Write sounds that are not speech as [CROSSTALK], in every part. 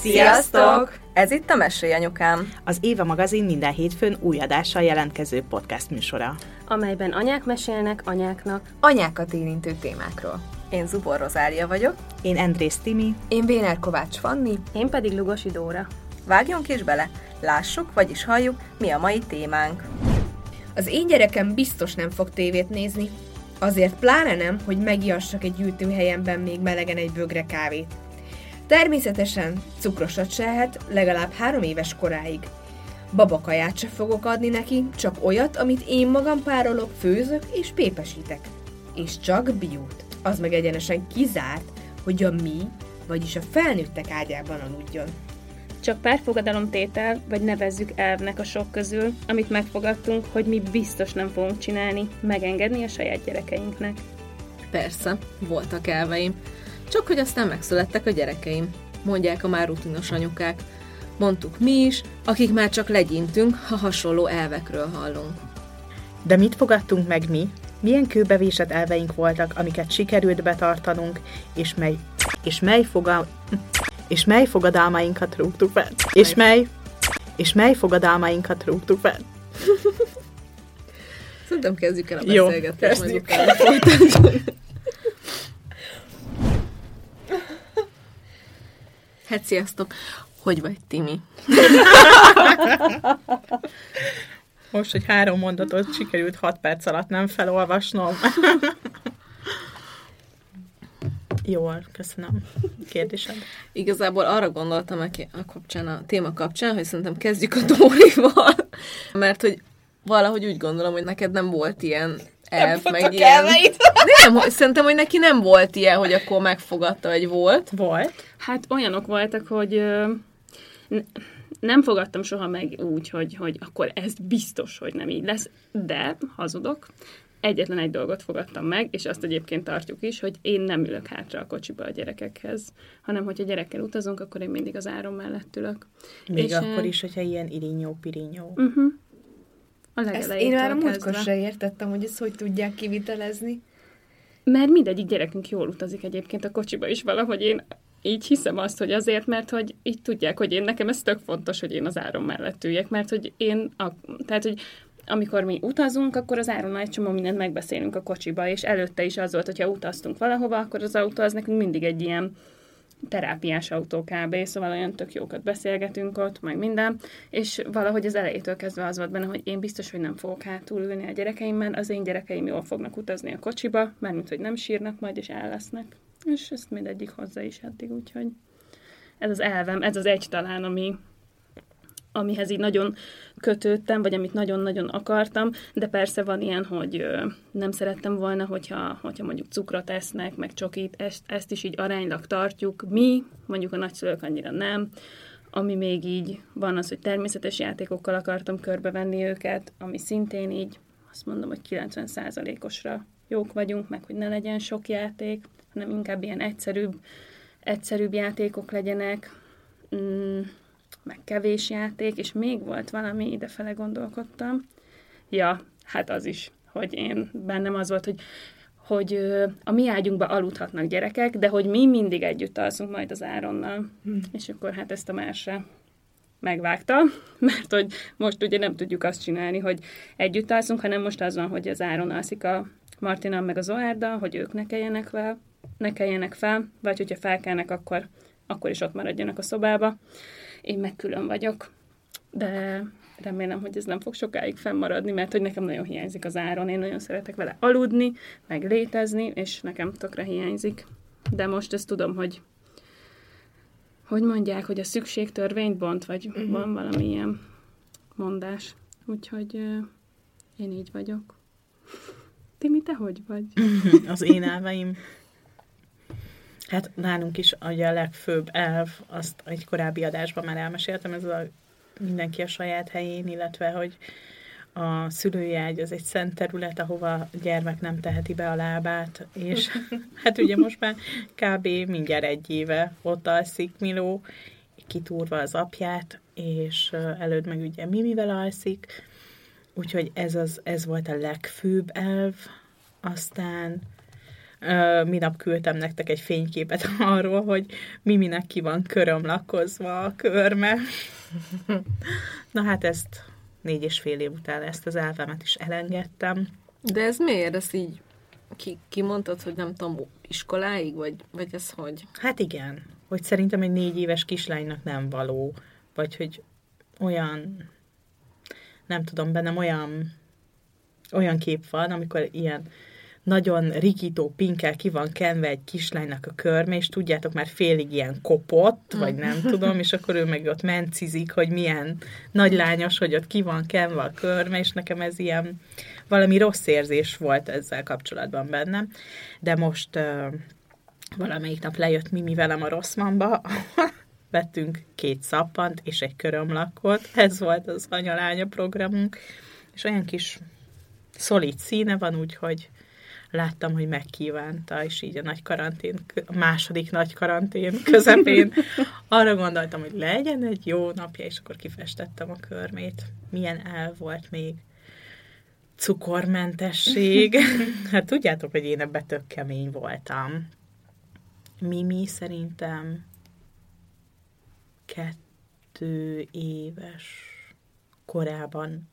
Sziasztok! Ez itt a Mesélj Anyukám. Az Éva magazin minden hétfőn új adással jelentkező podcast műsora. amelyben anyák mesélnek anyáknak. Anyákat érintő témákról. Én Zubor Rozália vagyok. Én Andrész Timi. Én Béner Kovács Fanni. Én pedig Lugosi Dóra. Vágjunk is bele, lássuk, vagyis halljuk, mi a mai témánk. Az én gyerekem biztos nem fog tévét nézni. Azért pláne nem, hogy megiassak egy gyűjtőhelyemben még melegen egy bögre kávét. Természetesen cukrosat se ehet legalább három éves koráig. Babakaját se fogok adni neki, csak olyat, amit én magam párolok, főzök és pépesítek. És csak biót. Az meg egyenesen kizárt, hogy a mi, vagyis a felnőttek ágyában aludjon. Csak pár fogadalomtétel, vagy nevezzük elvnek a sok közül, amit megfogadtunk, hogy mi biztos nem fogunk csinálni, megengedni a saját gyerekeinknek. Persze, voltak elveim. Csak hogy aztán megszülettek a gyerekeim. Mondják a már rutinos anyukák. Mondtuk mi is, akik már csak legyintünk, ha hasonló elvekről hallunk. De mit fogadtunk meg mi? Milyen kőbevésett elveink voltak, amiket sikerült betartanunk, és mely, és mely fogal, és mely fogadalmainkat rúgtuk be? És mely, és mely fogadalmainkat rúgtuk be? [LAUGHS] Szerintem kezdjük el a Jó, beszélgetést. kezdjük. majd utána folytatjuk. Hát sziasztok! Hogy vagy, Timi? Most, hogy három mondatot sikerült hat perc alatt nem felolvasnom. Jól, köszönöm. Kérdésed? Igazából arra gondoltam a, a, kapcsán, a téma kapcsán, hogy szerintem kezdjük a Dórival, mert hogy valahogy úgy gondolom, hogy neked nem volt ilyen elv, meg ilyen... Nem, szerintem, hogy neki nem volt ilyen, hogy akkor megfogadta, hogy volt. Volt. Hát olyanok voltak, hogy nem fogadtam soha meg úgy, hogy, hogy akkor ez biztos, hogy nem így lesz, de hazudok. Egyetlen egy dolgot fogadtam meg, és azt egyébként tartjuk is, hogy én nem ülök hátra a kocsiba a gyerekekhez, hanem hogyha gyerekkel utazunk, akkor én mindig az áron mellett ülök. Még És, akkor is, hogyha ilyen irinyó, pirinyó. Uh-huh. A Ezt én már a múltkor se értettem, hogy ezt hogy tudják kivitelezni. Mert mindegyik gyerekünk jól utazik egyébként a kocsiba is valahogy én így hiszem azt, hogy azért, mert hogy így tudják, hogy én nekem ez tök fontos, hogy én az áron mellett üljek, mert hogy én, a, tehát hogy amikor mi utazunk, akkor az áron egy csomó mindent megbeszélünk a kocsiba, és előtte is az volt, hogyha utaztunk valahova, akkor az autó az nekünk mindig egy ilyen terápiás autó kb. Szóval olyan tök jókat beszélgetünk ott, meg minden, és valahogy az elejétől kezdve az volt benne, hogy én biztos, hogy nem fogok hátul ülni a gyerekeimben, az én gyerekeim jól fognak utazni a kocsiba, mármint, hogy nem sírnak majd, és el. És ezt mindegyik hozzá is eddig, úgyhogy ez az elvem, ez az egy talán, ami, amihez így nagyon kötődtem, vagy amit nagyon-nagyon akartam, de persze van ilyen, hogy nem szerettem volna, hogyha, hogyha mondjuk cukrot esznek, meg csokit, ezt, ezt is így aránylag tartjuk. Mi, mondjuk a nagyszülők annyira nem, ami még így van az, hogy természetes játékokkal akartam körbevenni őket, ami szintén így, azt mondom, hogy 90%-osra jók vagyunk, meg hogy ne legyen sok játék, hanem inkább ilyen egyszerűbb, egyszerűbb játékok legyenek, mm, meg kevés játék, és még volt valami, idefele gondolkodtam. Ja, hát az is, hogy én bennem az volt, hogy hogy a mi ágyunkba aludhatnak gyerekek, de hogy mi mindig együtt alszunk majd az Áronnal. Hmm. És akkor hát ezt a másra megvágta, [LAUGHS] mert hogy most ugye nem tudjuk azt csinálni, hogy együtt alszunk, hanem most az van, hogy az Áron alszik a Martina meg az Oárda, hogy ők ne keljenek fel, ne keljenek fel, vagy hogyha felkelnek, akkor, akkor is ott maradjanak a szobába. Én meg külön vagyok, de remélem, hogy ez nem fog sokáig fennmaradni, mert hogy nekem nagyon hiányzik az áron, én nagyon szeretek vele aludni, meg létezni, és nekem tökre hiányzik. De most ezt tudom, hogy hogy mondják, hogy a szükség törvényt bont, vagy uh-huh. van valami ilyen mondás. Úgyhogy uh, én így vagyok. Timi, te hogy vagy? [LAUGHS] Az én elveim. Hát nálunk is ugye a legfőbb elv, azt egy korábbi adásban már elmeséltem, ez a mindenki a saját helyén, illetve hogy a szülői ágy az egy szent terület, ahova a gyermek nem teheti be a lábát, és [LAUGHS] hát ugye most már kb. mindjárt egy éve ott alszik Miló, kitúrva az apját, és ö, előtt meg ugye Mimivel alszik, úgyhogy ez, az, ez volt a legfőbb elv, aztán minap küldtem nektek egy fényképet [LAUGHS] arról, hogy Miminek ki van körömlakozva a körme. [LAUGHS] Na hát ezt négy és fél év után ezt az elvemet is elengedtem. De ez miért? Ez így ki, kimondtad, hogy nem tudom, iskoláig, vagy, vagy ez hogy? Hát igen, hogy szerintem egy négy éves kislánynak nem való, vagy hogy olyan, nem tudom, bennem olyan, olyan kép van, amikor ilyen nagyon rikító pinkkel ki van kenve egy kislánynak a körme, és tudjátok, már félig ilyen kopott, vagy nem tudom, és akkor ő meg ott mencizik, hogy milyen nagy lányos, hogy ott ki van kenve a körme, és nekem ez ilyen valami rossz érzés volt ezzel kapcsolatban bennem. De most uh, valamelyik nap lejött Mimi velem a Rosszmanba, [LAUGHS] vettünk két szappant és egy körömlakot, ez volt az anyalánya programunk, és olyan kis szolid színe van, úgyhogy láttam, hogy megkívánta, és így a nagy karantén, a második nagy karantén [LAUGHS] közepén arra gondoltam, hogy legyen egy jó napja, és akkor kifestettem a körmét. Milyen el volt még cukormentesség. [LAUGHS] hát tudjátok, hogy én ebbe tök kemény voltam. Mimi szerintem kettő éves korában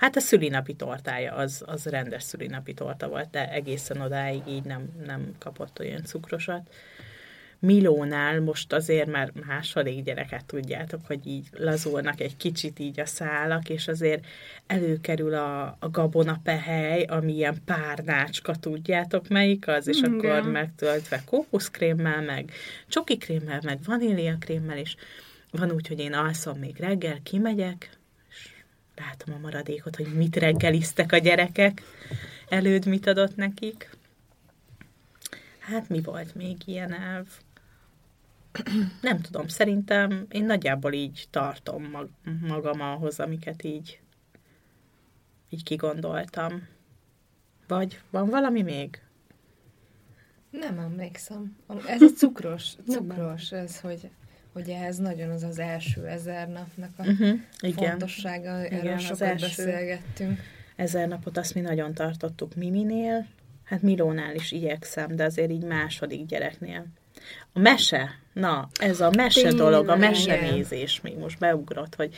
Hát a szülinapi tortája az, az rendes szülinapi torta volt, de egészen odáig így nem, nem kapott olyan cukrosat. Milónál most azért már második gyereket tudjátok, hogy így lazulnak egy kicsit így a szálak, és azért előkerül a, a gabonapehely, ami ilyen párnácska, tudjátok melyik az, és Igen. akkor megtöltve kókuszkrémmel, meg csokikrémmel, meg vaníliakrémmel, és van úgy, hogy én alszom még reggel, kimegyek, látom a maradékot, hogy mit reggeliztek a gyerekek, előd mit adott nekik. Hát mi volt még ilyen elv? Nem tudom, szerintem én nagyjából így tartom mag- magam ahhoz, amiket így, így kigondoltam. Vagy van valami még? Nem emlékszem. Ez a cukros, cukros, ez, hogy hogy ez nagyon az az első ezer napnak a uh-huh. Igen. fontossága, erről Igen, sokat az első beszélgettünk. Ezer napot azt mi nagyon tartottuk Miminél, hát Milónál is igyekszem, de azért így második gyereknél. A mese, na, ez a mese Tényleg, dolog, a mese nézés még most beugrott, hogy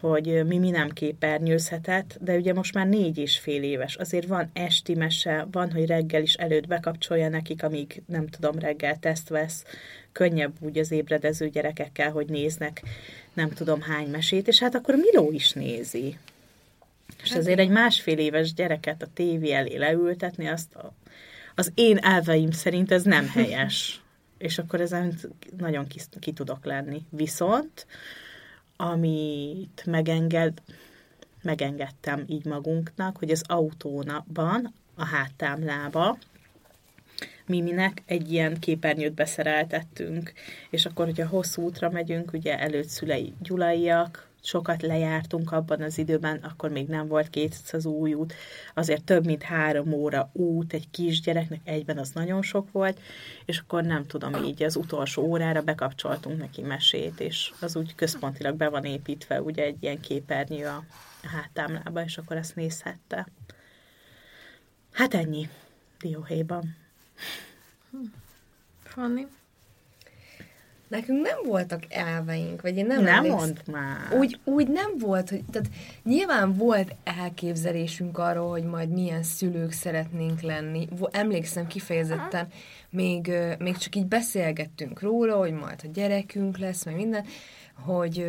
hogy Mimi nem képernyőzhetett, de ugye most már négy és fél éves. Azért van esti mese, van, hogy reggel is előtt bekapcsolja nekik, amíg nem tudom, reggel teszt vesz. Könnyebb úgy az ébredező gyerekekkel, hogy néznek nem tudom hány mesét, és hát akkor Miló is nézi. És hát azért egy másfél éves gyereket a tévé elé leültetni, azt a, az én elveim szerint ez nem [LAUGHS] helyes. és akkor ezen nagyon ki, ki tudok lenni. Viszont amit megenged, megengedtem így magunknak, hogy az autónban a háttámlába Miminek egy ilyen képernyőt beszereltettünk, és akkor, hogyha hosszú útra megyünk, ugye előtt szülei gyulaiak, sokat lejártunk abban az időben, akkor még nem volt 200 új út, azért több mint három óra út egy kisgyereknek egyben az nagyon sok volt, és akkor nem tudom, így az utolsó órára bekapcsoltunk neki mesét, és az úgy központilag be van építve, ugye egy ilyen képernyő a háttámlába, és akkor ezt nézhette. Hát ennyi, dióhéjban. Fanni? Nekünk nem voltak elveink, vagy én nem Nem mond már. Úgy, úgy nem volt, hogy, tehát nyilván volt elképzelésünk arról, hogy majd milyen szülők szeretnénk lenni. Emlékszem kifejezetten, még, még csak így beszélgettünk róla, hogy majd a gyerekünk lesz, meg minden, hogy,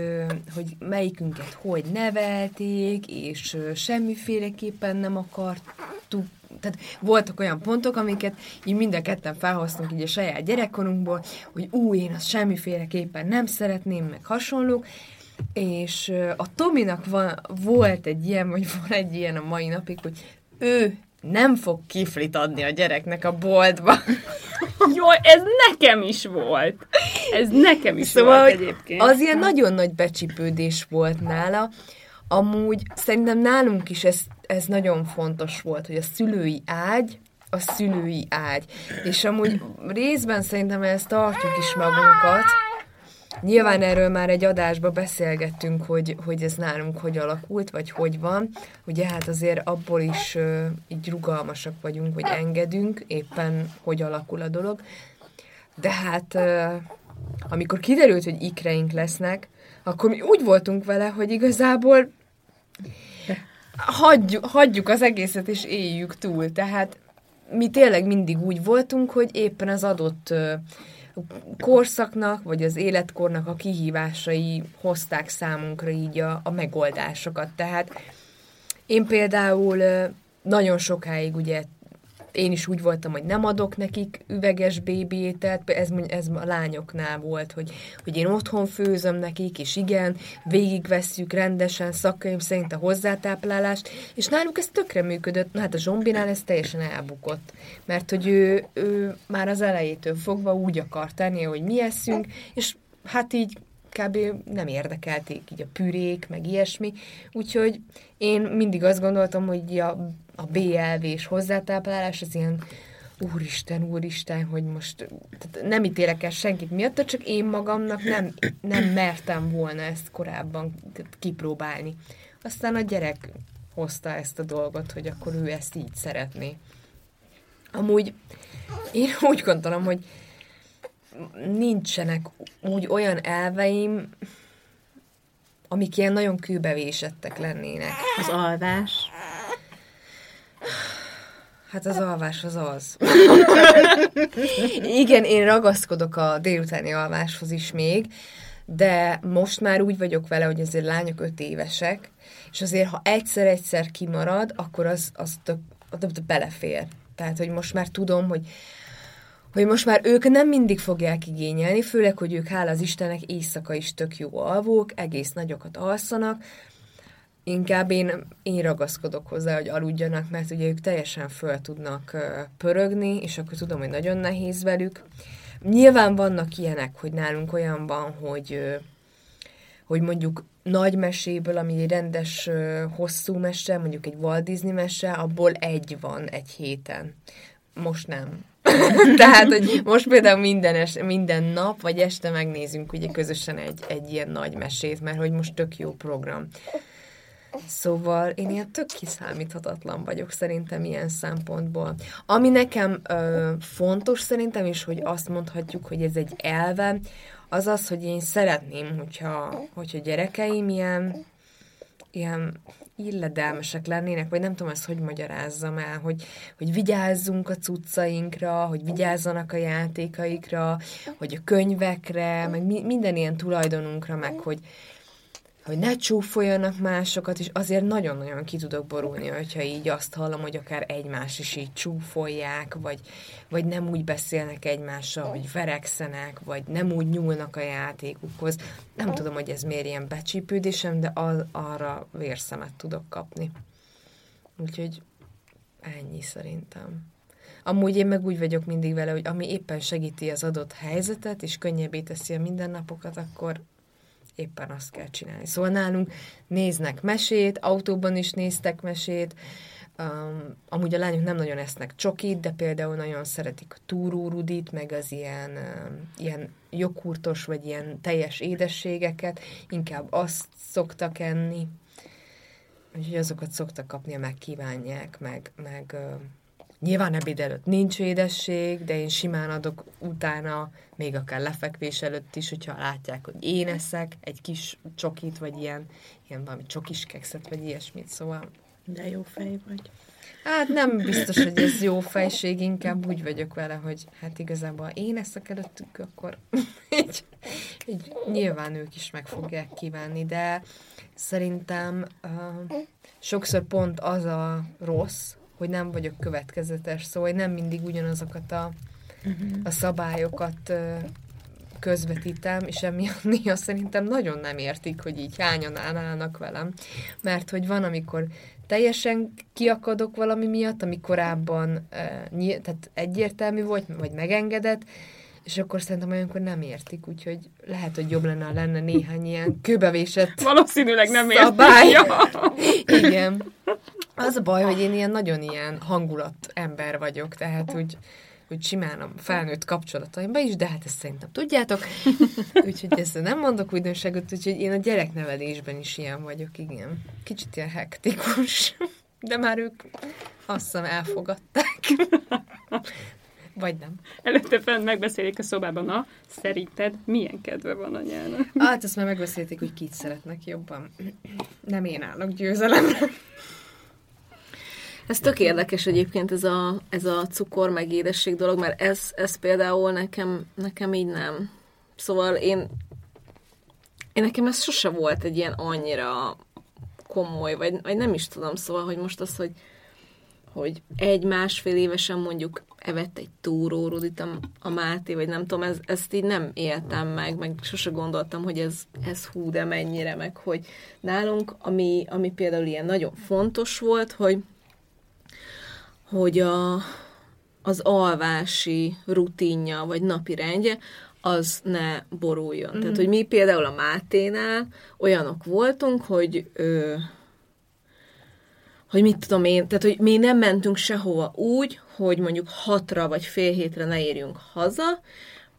hogy melyikünket hogy nevelték, és semmiféleképpen nem akartuk tehát voltak olyan pontok, amiket így mind a ketten felhoztunk így a saját gyerekkorunkból, hogy új, én azt semmiféleképpen nem szeretném, meg hasonlók, és a Tominak van, volt egy ilyen, vagy [LAUGHS] van egy ilyen a mai napig, hogy ő nem fog kiflit adni a gyereknek a boltba. [LAUGHS] Jó, ez nekem is volt. Ez nekem is szóval, volt egyébként. Az ilyen nagyon nagy becsipődés volt nála. Amúgy szerintem nálunk is ez ez nagyon fontos volt, hogy a szülői ágy, a szülői ágy. És amúgy részben szerintem ezt tartjuk is magunkat, Nyilván erről már egy adásba beszélgettünk, hogy, hogy ez nálunk hogy alakult, vagy hogy van. Ugye hát azért abból is uh, így rugalmasak vagyunk, hogy engedünk éppen, hogy alakul a dolog. De hát uh, amikor kiderült, hogy ikreink lesznek, akkor mi úgy voltunk vele, hogy igazából hagyjuk, hagyjuk az egészet, és éljük túl. Tehát mi tényleg mindig úgy voltunk, hogy éppen az adott korszaknak, vagy az életkornak a kihívásai hozták számunkra így a, a megoldásokat. Tehát én például nagyon sokáig ugye én is úgy voltam, hogy nem adok nekik üveges bébiételt, ez, ez a lányoknál volt, hogy, hogy én otthon főzöm nekik, és igen, végigvesszük rendesen, szakkönyv szerint a hozzátáplálást, és náluk ez tökre működött, na hát a zsombinál ez teljesen elbukott, mert hogy ő, ő már az elejétől fogva úgy akar tenni, hogy mi eszünk, és hát így kb. nem érdekelték így a pürék, meg ilyesmi, úgyhogy én mindig azt gondoltam, hogy a a BLV-s hozzátáplálás, az ilyen úristen, úristen, hogy most tehát nem ítélek el senkit miatt, csak én magamnak nem, nem mertem volna ezt korábban kipróbálni. Aztán a gyerek hozta ezt a dolgot, hogy akkor ő ezt így szeretné. Amúgy én úgy gondolom, hogy nincsenek úgy olyan elveim, amik ilyen nagyon kőbevésettek lennének. Az alvás. Hát az alvás az az. [LAUGHS] Igen, én ragaszkodok a délutáni alváshoz is még, de most már úgy vagyok vele, hogy azért lányok öt évesek, és azért, ha egyszer-egyszer kimarad, akkor az, az tök, belefér. Tehát, hogy most már tudom, hogy hogy most már ők nem mindig fogják igényelni, főleg, hogy ők hála az Istennek éjszaka is tök jó alvók, egész nagyokat alszanak, inkább én, én ragaszkodok hozzá, hogy aludjanak, mert ugye ők teljesen föl tudnak pörögni, és akkor tudom, hogy nagyon nehéz velük. Nyilván vannak ilyenek, hogy nálunk olyan van, hogy, hogy mondjuk nagy meséből, ami egy rendes hosszú mese, mondjuk egy Walt Disney mese, abból egy van egy héten. Most nem. [LAUGHS] Tehát, hogy most például minden, es, minden nap, vagy este megnézünk ugye közösen egy, egy ilyen nagy mesét, mert hogy most tök jó program. Szóval én ilyen tök kiszámíthatatlan vagyok szerintem ilyen szempontból. Ami nekem ö, fontos szerintem is, hogy azt mondhatjuk, hogy ez egy elve, az az, hogy én szeretném, hogyha, hogyha gyerekeim ilyen, ilyen illedelmesek lennének, vagy nem tudom ezt, hogy magyarázzam el, hogy, hogy vigyázzunk a cuccainkra, hogy vigyázzanak a játékaikra, hogy a könyvekre, meg mi, minden ilyen tulajdonunkra, meg hogy, hogy ne csúfoljanak másokat, és azért nagyon-nagyon ki tudok borulni, hogyha így azt hallom, hogy akár egymás is így csúfolják, vagy, vagy nem úgy beszélnek egymással, hogy verekszenek, vagy nem úgy nyúlnak a játékukhoz. Nem tudom, hogy ez miért ilyen becsípődésem, de az, arra vérszemet tudok kapni. Úgyhogy ennyi szerintem. Amúgy én meg úgy vagyok mindig vele, hogy ami éppen segíti az adott helyzetet, és könnyebbé teszi a mindennapokat, akkor éppen azt kell csinálni. Szóval nálunk néznek mesét, autóban is néztek mesét, Um, amúgy a lányok nem nagyon esznek csokit, de például nagyon szeretik a túrórudit, meg az ilyen, um, ilyen joghurtos, vagy ilyen teljes édességeket, inkább azt szoktak enni. Úgyhogy azokat szoktak kapni, ha megkívánják, meg, meg uh, Nyilván ebéd előtt nincs édesség, de én simán adok utána, még akár lefekvés előtt is, hogyha látják, hogy én eszek egy kis csokit, vagy ilyen, ilyen valami csokis kekszet, vagy ilyesmit, szóval... De jó fej vagy. Hát nem biztos, hogy ez jó fejség, inkább úgy vagyok vele, hogy hát igazából én eszek előttük, akkor [LAUGHS] így, így nyilván ők is meg fogják kívánni, de szerintem uh, sokszor pont az a rossz, hogy nem vagyok következetes, szóval hogy nem mindig ugyanazokat a, uh-huh. a szabályokat közvetítem, és emiatt [LAUGHS] néha szerintem nagyon nem értik, hogy így hányan állnak velem. Mert hogy van, amikor teljesen kiakadok valami miatt, ami korábban tehát egyértelmű volt, vagy megengedett, és akkor szerintem olyankor nem értik, úgyhogy lehet, hogy jobb lenne, lenne néhány ilyen kőbevésett Valószínűleg nem szabály. értik. Igen. Az a baj, hogy én ilyen nagyon ilyen hangulat ember vagyok, tehát úgy, hogy simán a felnőtt kapcsolataimban is, de hát ezt szerintem tudjátok. [LAUGHS] úgyhogy ezt nem mondok újdonságot, úgyhogy én a gyereknevelésben is ilyen vagyok, igen. Kicsit ilyen hektikus. De már ők azt hiszem elfogadták. Vagy nem. Előtte fent megbeszélik a szobában, na, szerinted milyen kedve van anyának? Hát ezt már megbeszélték, hogy kit szeretnek jobban. Nem én állok győzelemre. Ez tök érdekes egyébként ez a, ez a cukor meg édesség dolog, mert ez, ez például nekem, nekem így nem. Szóval én, én nekem ez sose volt egy ilyen annyira komoly, vagy, vagy nem is tudom, szóval, hogy most az, hogy, hogy egy-másfél évesen mondjuk evett egy túrórudit a, a Máté, vagy nem tudom, ez, ezt így nem éltem meg, meg sose gondoltam, hogy ez, ez hú, de mennyire, meg hogy nálunk, ami, ami például ilyen nagyon fontos volt, hogy hogy a, az alvási rutinja, vagy napi rendje, az ne boruljon. Mm-hmm. Tehát, hogy mi például a Máténál olyanok voltunk, hogy ö, hogy mit tudom én, tehát, hogy mi nem mentünk sehova úgy, hogy mondjuk hatra vagy fél hétre ne érjünk haza,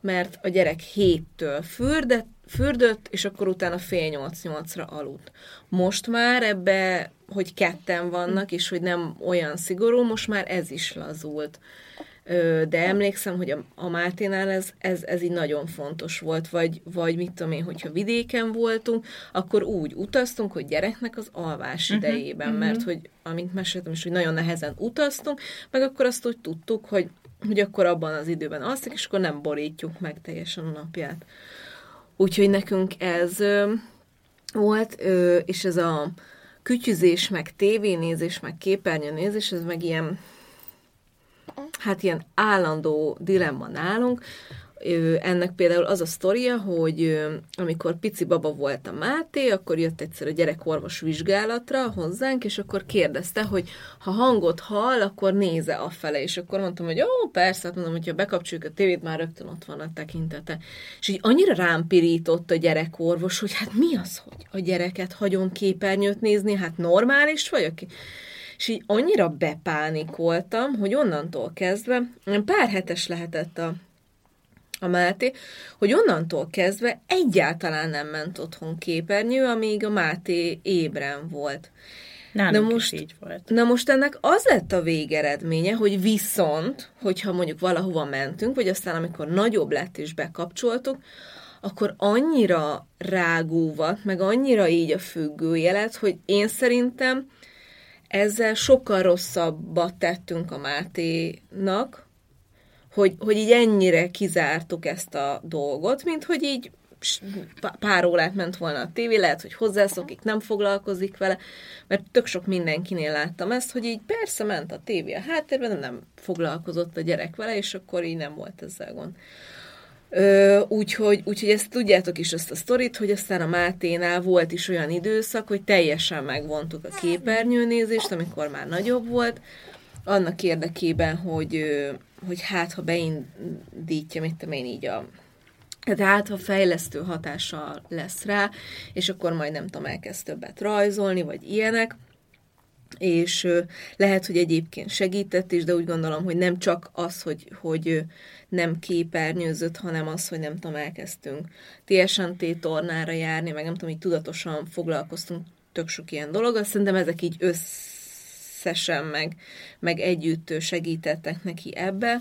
mert a gyerek héttől fürdett, fürdött, és akkor utána fél nyolc-nyolcra aludt. Most már ebbe, hogy ketten vannak, és hogy nem olyan szigorú, most már ez is lazult. De emlékszem, hogy a, a Máténál ez, ez, ez így nagyon fontos volt, vagy, vagy mit tudom én, hogyha vidéken voltunk, akkor úgy utaztunk, hogy gyereknek az alvás uh-huh, idejében, uh-huh. mert hogy, amint meséltem is, hogy nagyon nehezen utaztunk, meg akkor azt úgy tudtuk, hogy, hogy akkor abban az időben alszik, és akkor nem borítjuk meg teljesen a napját. Úgyhogy nekünk ez volt, és ez a kütyüzés, meg tévénézés, meg képernyőnézés, ez meg ilyen, hát ilyen állandó dilemma nálunk, ennek például az a sztoria, hogy amikor pici baba volt a Máté, akkor jött egyszer a gyerekorvos vizsgálatra hozzánk, és akkor kérdezte, hogy ha hangot hall, akkor néze afele, és akkor mondtam, hogy ó, persze, hát mondom, hogyha bekapcsoljuk a tévét, már rögtön ott van a tekintete. És így annyira rám pirított a gyerekorvos, hogy hát mi az, hogy a gyereket hagyom képernyőt nézni, hát normális vagyok? És így annyira bepánikoltam, hogy onnantól kezdve, pár hetes lehetett a a Máté, hogy onnantól kezdve egyáltalán nem ment otthon képernyő, amíg a Máté ébren volt. Nálunk na most, így volt. Na most ennek az lett a végeredménye, hogy viszont, hogyha mondjuk valahova mentünk, vagy aztán amikor nagyobb lett és bekapcsoltuk, akkor annyira rágóvat, meg annyira így a függőjelet, hogy én szerintem ezzel sokkal rosszabbat tettünk a Máténak, hogy, hogy így ennyire kizártuk ezt a dolgot, mint hogy így pár órát ment volna a tévé, lehet, hogy hozzászokik, nem foglalkozik vele, mert tök sok mindenkinél láttam ezt, hogy így persze ment a tévé a háttérben, de nem foglalkozott a gyerek vele, és akkor így nem volt ezzel gond. úgyhogy, úgyhogy ezt tudjátok is ezt a sztorit, hogy aztán a Máténál volt is olyan időszak, hogy teljesen megvontuk a képernyőnézést, amikor már nagyobb volt, annak érdekében, hogy, hogy hát, ha beindítja, mit tudom én így a tehát ha fejlesztő hatása lesz rá, és akkor majd nem tudom, elkezd többet rajzolni, vagy ilyenek, és lehet, hogy egyébként segített is, de úgy gondolom, hogy nem csak az, hogy, hogy nem képernyőzött, hanem az, hogy nem tudom, elkezdtünk TSNT tornára járni, meg nem tudom, így tudatosan foglalkoztunk tök sok ilyen dolog, szerintem ezek így össze összesen, meg, meg együtt segítettek neki ebbe.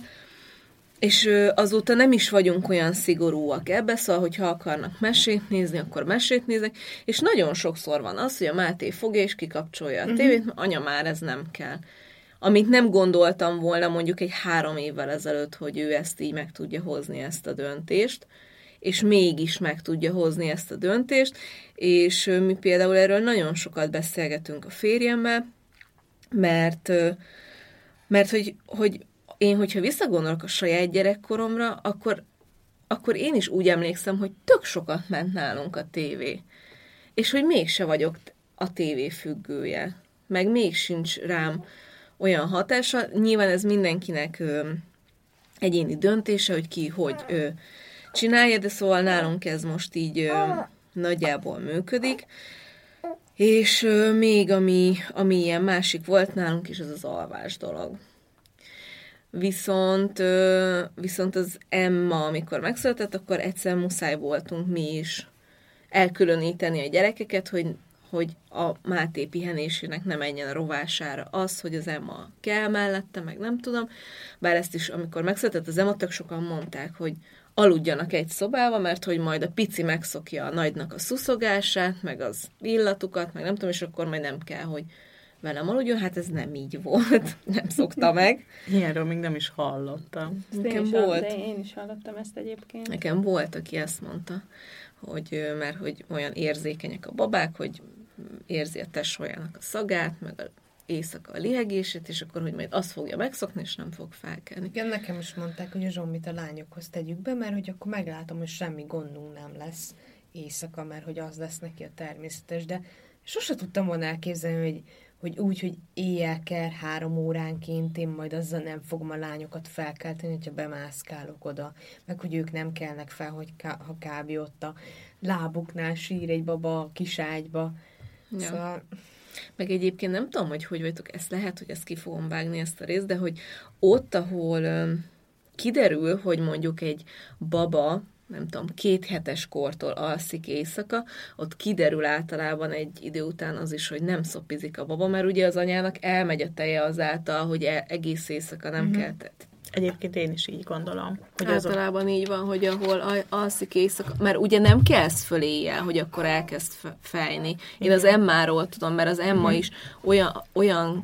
És azóta nem is vagyunk olyan szigorúak ebbe, szóval, hogyha akarnak mesét nézni, akkor mesét néznek, és nagyon sokszor van az, hogy a Máté fogja és kikapcsolja a mhm. tévét, uh-huh. anya már ez nem kell. Amit nem gondoltam volna mondjuk egy három évvel ezelőtt, hogy ő ezt így meg tudja hozni ezt a döntést, és mégis meg tudja hozni ezt a döntést, és mi például erről nagyon sokat beszélgetünk a férjemmel, mert, mert hogy, hogy én, hogyha visszagondolok a saját gyerekkoromra, akkor, akkor én is úgy emlékszem, hogy tök sokat ment nálunk a tévé. És hogy mégse vagyok a tévé függője. Meg még sincs rám olyan hatása. Nyilván ez mindenkinek ö, egyéni döntése, hogy ki hogy ö, csinálja, de szóval nálunk ez most így ö, nagyjából működik. És még ami, ami ilyen másik volt nálunk is, az az alvás dolog. Viszont, viszont az Emma, amikor megszületett, akkor egyszer muszáj voltunk mi is elkülöníteni a gyerekeket, hogy, hogy a Máté pihenésének nem menjen a rovására az, hogy az Emma kell mellette, meg nem tudom. Bár ezt is, amikor megszületett az Emma, tök sokan mondták, hogy aludjanak egy szobába, mert hogy majd a pici megszokja a nagynak a szuszogását, meg az illatukat, meg nem tudom, és akkor majd nem kell, hogy velem aludjon, hát ez nem így volt, [LAUGHS] nem szokta meg. Ilyenről még nem is hallottam. Nekem én volt. De én is hallottam ezt egyébként. Nekem volt, aki ezt mondta, hogy mert hogy olyan érzékenyek a babák, hogy érzi a tesójának a szagát, meg a éjszaka a lihegését, és akkor, hogy majd azt fogja megszokni, és nem fog felkelni. Igen, nekem is mondták, hogy a zsombit a lányokhoz tegyük be, mert hogy akkor meglátom, hogy semmi gondunk nem lesz éjszaka, mert hogy az lesz neki a természetes, de sose tudtam volna elképzelni, hogy, hogy úgy, hogy éjjel kell három óránként, én majd azzal nem fogom a lányokat felkelteni, hogyha bemászkálok oda, meg hogy ők nem kelnek fel, hogy ká- ha kb. ott a lábuknál sír egy baba a kis ágyba. Ja. Szóval Meg egyébként nem tudom, hogy hogy vagytok, ezt lehet, hogy ezt ki fogom vágni ezt a részt, de hogy ott, ahol kiderül, hogy mondjuk egy baba, nem tudom, két hetes kortól alszik éjszaka, ott kiderül általában egy idő után az is, hogy nem szopizik a baba, mert ugye az anyának elmegy a teje azáltal, hogy e- egész éjszaka nem uh-huh. kell. Tehát Egyébként én is így gondolom. Hogy Általában így van, hogy ahol al- alszik éjszaka, mert ugye nem kelsz föl éjjel, hogy akkor elkezd fe- fejni. Én az Emmáról tudom, mert az Emma is olyan, olyan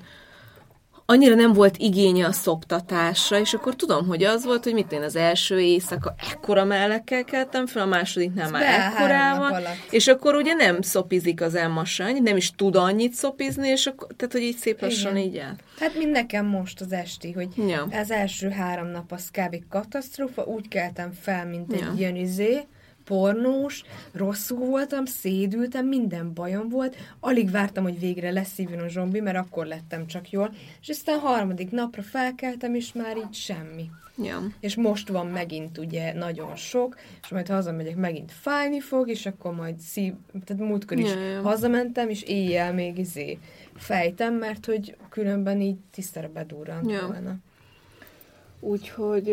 annyira nem volt igénye a szoptatásra, és akkor tudom, hogy az volt, hogy mit én az első éjszaka ekkora mellekkel keltem fel, a másodiknál már ekkorával, és akkor ugye nem szopizik az Emma se nem is tud annyit szopizni, és akkor, tehát, hogy így szép lassan Igen. így el. Hát mint nekem most az esti, hogy Ja. az első három nap az kb. katasztrófa, úgy keltem fel, mint egy Ja. ilyen izé, pornós, rosszul voltam, szédültem, minden bajom volt, alig vártam, hogy végre leszívjon a zsombi, mert akkor lettem csak jól, és aztán harmadik napra felkeltem, és már így semmi. Ja. És most van megint ugye nagyon sok, és majd hazamegyek, megint fájni fog, és akkor majd szív... Tehát múltkor is Ja, ja. hazamentem, és éjjel még izé fejtem, mert hogy különben így tisztára bedurrant Ja. volna. Úgyhogy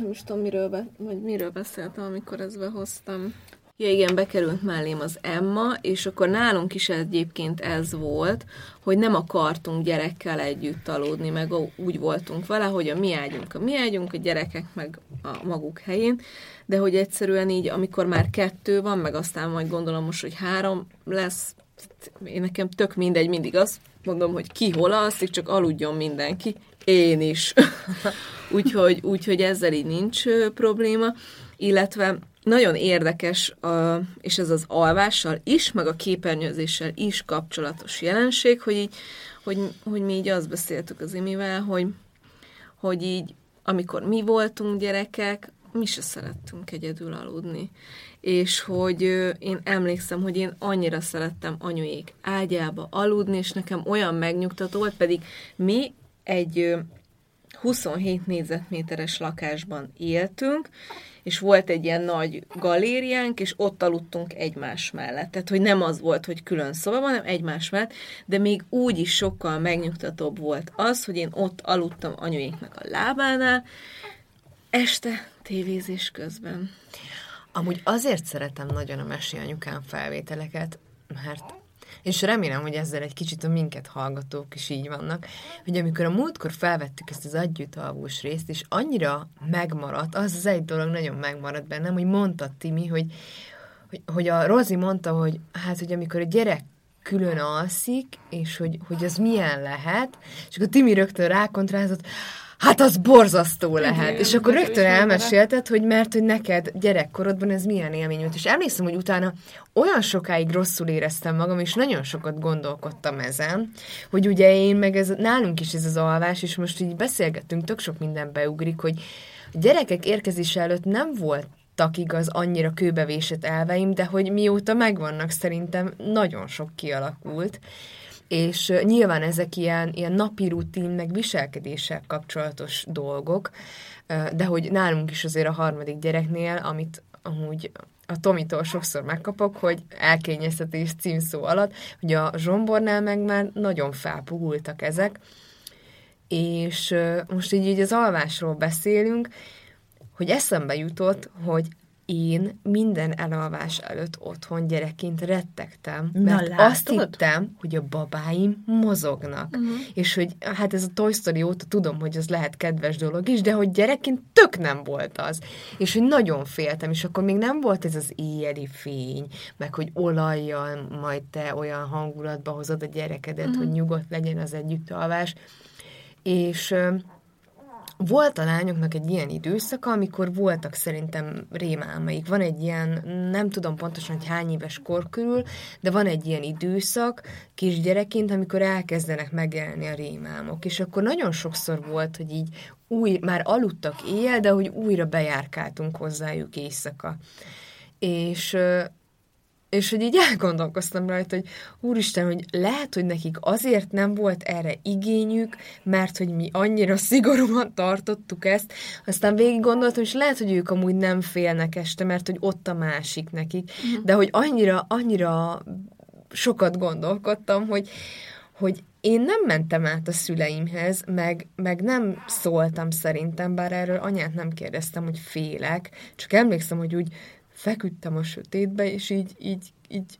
nem is tudom, miről, be, vagy miről beszéltem, amikor ezt behoztam. Ja igen, bekerült mellém az Emma, és akkor nálunk is egyébként ez volt, hogy nem akartunk gyerekkel együtt aludni, meg úgy voltunk vele, hogy a mi ágyunk a mi ágyunk, a gyerekek meg a maguk helyén, de hogy egyszerűen így, amikor már kettő van, meg aztán majd gondolom most, hogy három lesz, én nekem tök mindegy, mindig azt mondom, hogy ki hol alszik, csak aludjon mindenki, én is. [LAUGHS] úgyhogy, úgyhogy ezzel így nincs probléma, illetve nagyon érdekes, és ez az alvással is, meg a képernyőzéssel is kapcsolatos jelenség, hogy így, hogy, hogy mi így azt beszéltük az Imivel, hogy, hogy így, amikor mi voltunk gyerekek, mi se szerettünk egyedül aludni. És hogy én emlékszem, hogy én annyira szerettem anyuék ágyába aludni, és nekem olyan megnyugtató volt, pedig mi egy ö, 27 négyzetméteres lakásban éltünk, és volt egy ilyen nagy galériánk, és ott aludtunk egymás mellett. Tehát, hogy nem az volt, hogy külön szoba van, hanem egymás mellett, de még úgy is sokkal megnyugtatóbb volt az, hogy én ott aludtam anyuéknak a lábánál, este tévézés közben. Amúgy azért szeretem nagyon a Mesi Anyukám felvételeket, mert és remélem, hogy ezzel egy kicsit a minket hallgatók is így vannak, hogy amikor a múltkor felvettük ezt az együttalvós részt, és annyira megmaradt, az az egy dolog nagyon megmaradt bennem, hogy mondta Timi, hogy, hogy, hogy a Rozi mondta, hogy hát, hogy amikor a gyerek külön alszik, és hogy, hogy az milyen lehet, és akkor Timi rögtön rákontrázott, hát az borzasztó lehet. Igen, és akkor rögtön elmesélted, hogy mert hogy neked gyerekkorodban ez milyen élmény volt. És emlékszem, hogy utána olyan sokáig rosszul éreztem magam, és nagyon sokat gondolkodtam ezen, hogy ugye én meg ez, nálunk is ez az alvás, és most így beszélgettünk, tök sok minden beugrik, hogy a gyerekek érkezése előtt nem volt igaz annyira kőbevésett elveim, de hogy mióta megvannak, szerintem nagyon sok kialakult. És nyilván ezek ilyen, ilyen napi rutin, meg viselkedéssel kapcsolatos dolgok, de hogy nálunk is azért a harmadik gyereknél, amit amúgy a Tomitól sokszor megkapok, hogy elkényeztetés címszó alatt, hogy a zsombornál meg már nagyon felpugultak ezek, És most így, így az alvásról beszélünk, hogy eszembe jutott, hogy én minden elalvás előtt otthon gyerekként rettegtem, Na, mert látod? azt hittem, hogy a babáim mozognak. Uh-huh. És hogy hát ez a Toy Story óta tudom, hogy az lehet kedves dolog is, de hogy gyerekként tök nem volt az. És hogy nagyon féltem, és akkor még nem volt ez az éjjeli fény, meg hogy olajjal majd te olyan hangulatba hozod a gyerekedet, uh-huh. hogy nyugodt legyen az együttalvás. És volt a lányoknak egy ilyen időszaka, amikor voltak szerintem rémálmaik. Van egy ilyen, nem tudom pontosan, hogy hány éves kor körül, de van egy ilyen időszak kisgyerekként, amikor elkezdenek megjelenni a rémálmok. És akkor nagyon sokszor volt, hogy így új, már aludtak éjjel, de hogy újra bejárkáltunk hozzájuk éjszaka. És és hogy így [LAUGHS] elgondolkoztam rajta, hogy úristen, hogy lehet, hogy nekik azért nem volt erre igényük, mert hogy mi annyira [LAUGHS] szigorúan tartottuk ezt, aztán végig gondoltam, és lehet, hogy ők amúgy nem félnek este, mert hogy ott a másik nekik, de hogy annyira, annyira sokat gondolkodtam, hogy, hogy én nem mentem át a szüleimhez, meg, meg nem szóltam szerintem, bár erről anyát nem kérdeztem, hogy félek, csak emlékszem, hogy úgy feküdtem a sötétbe, és így, így, így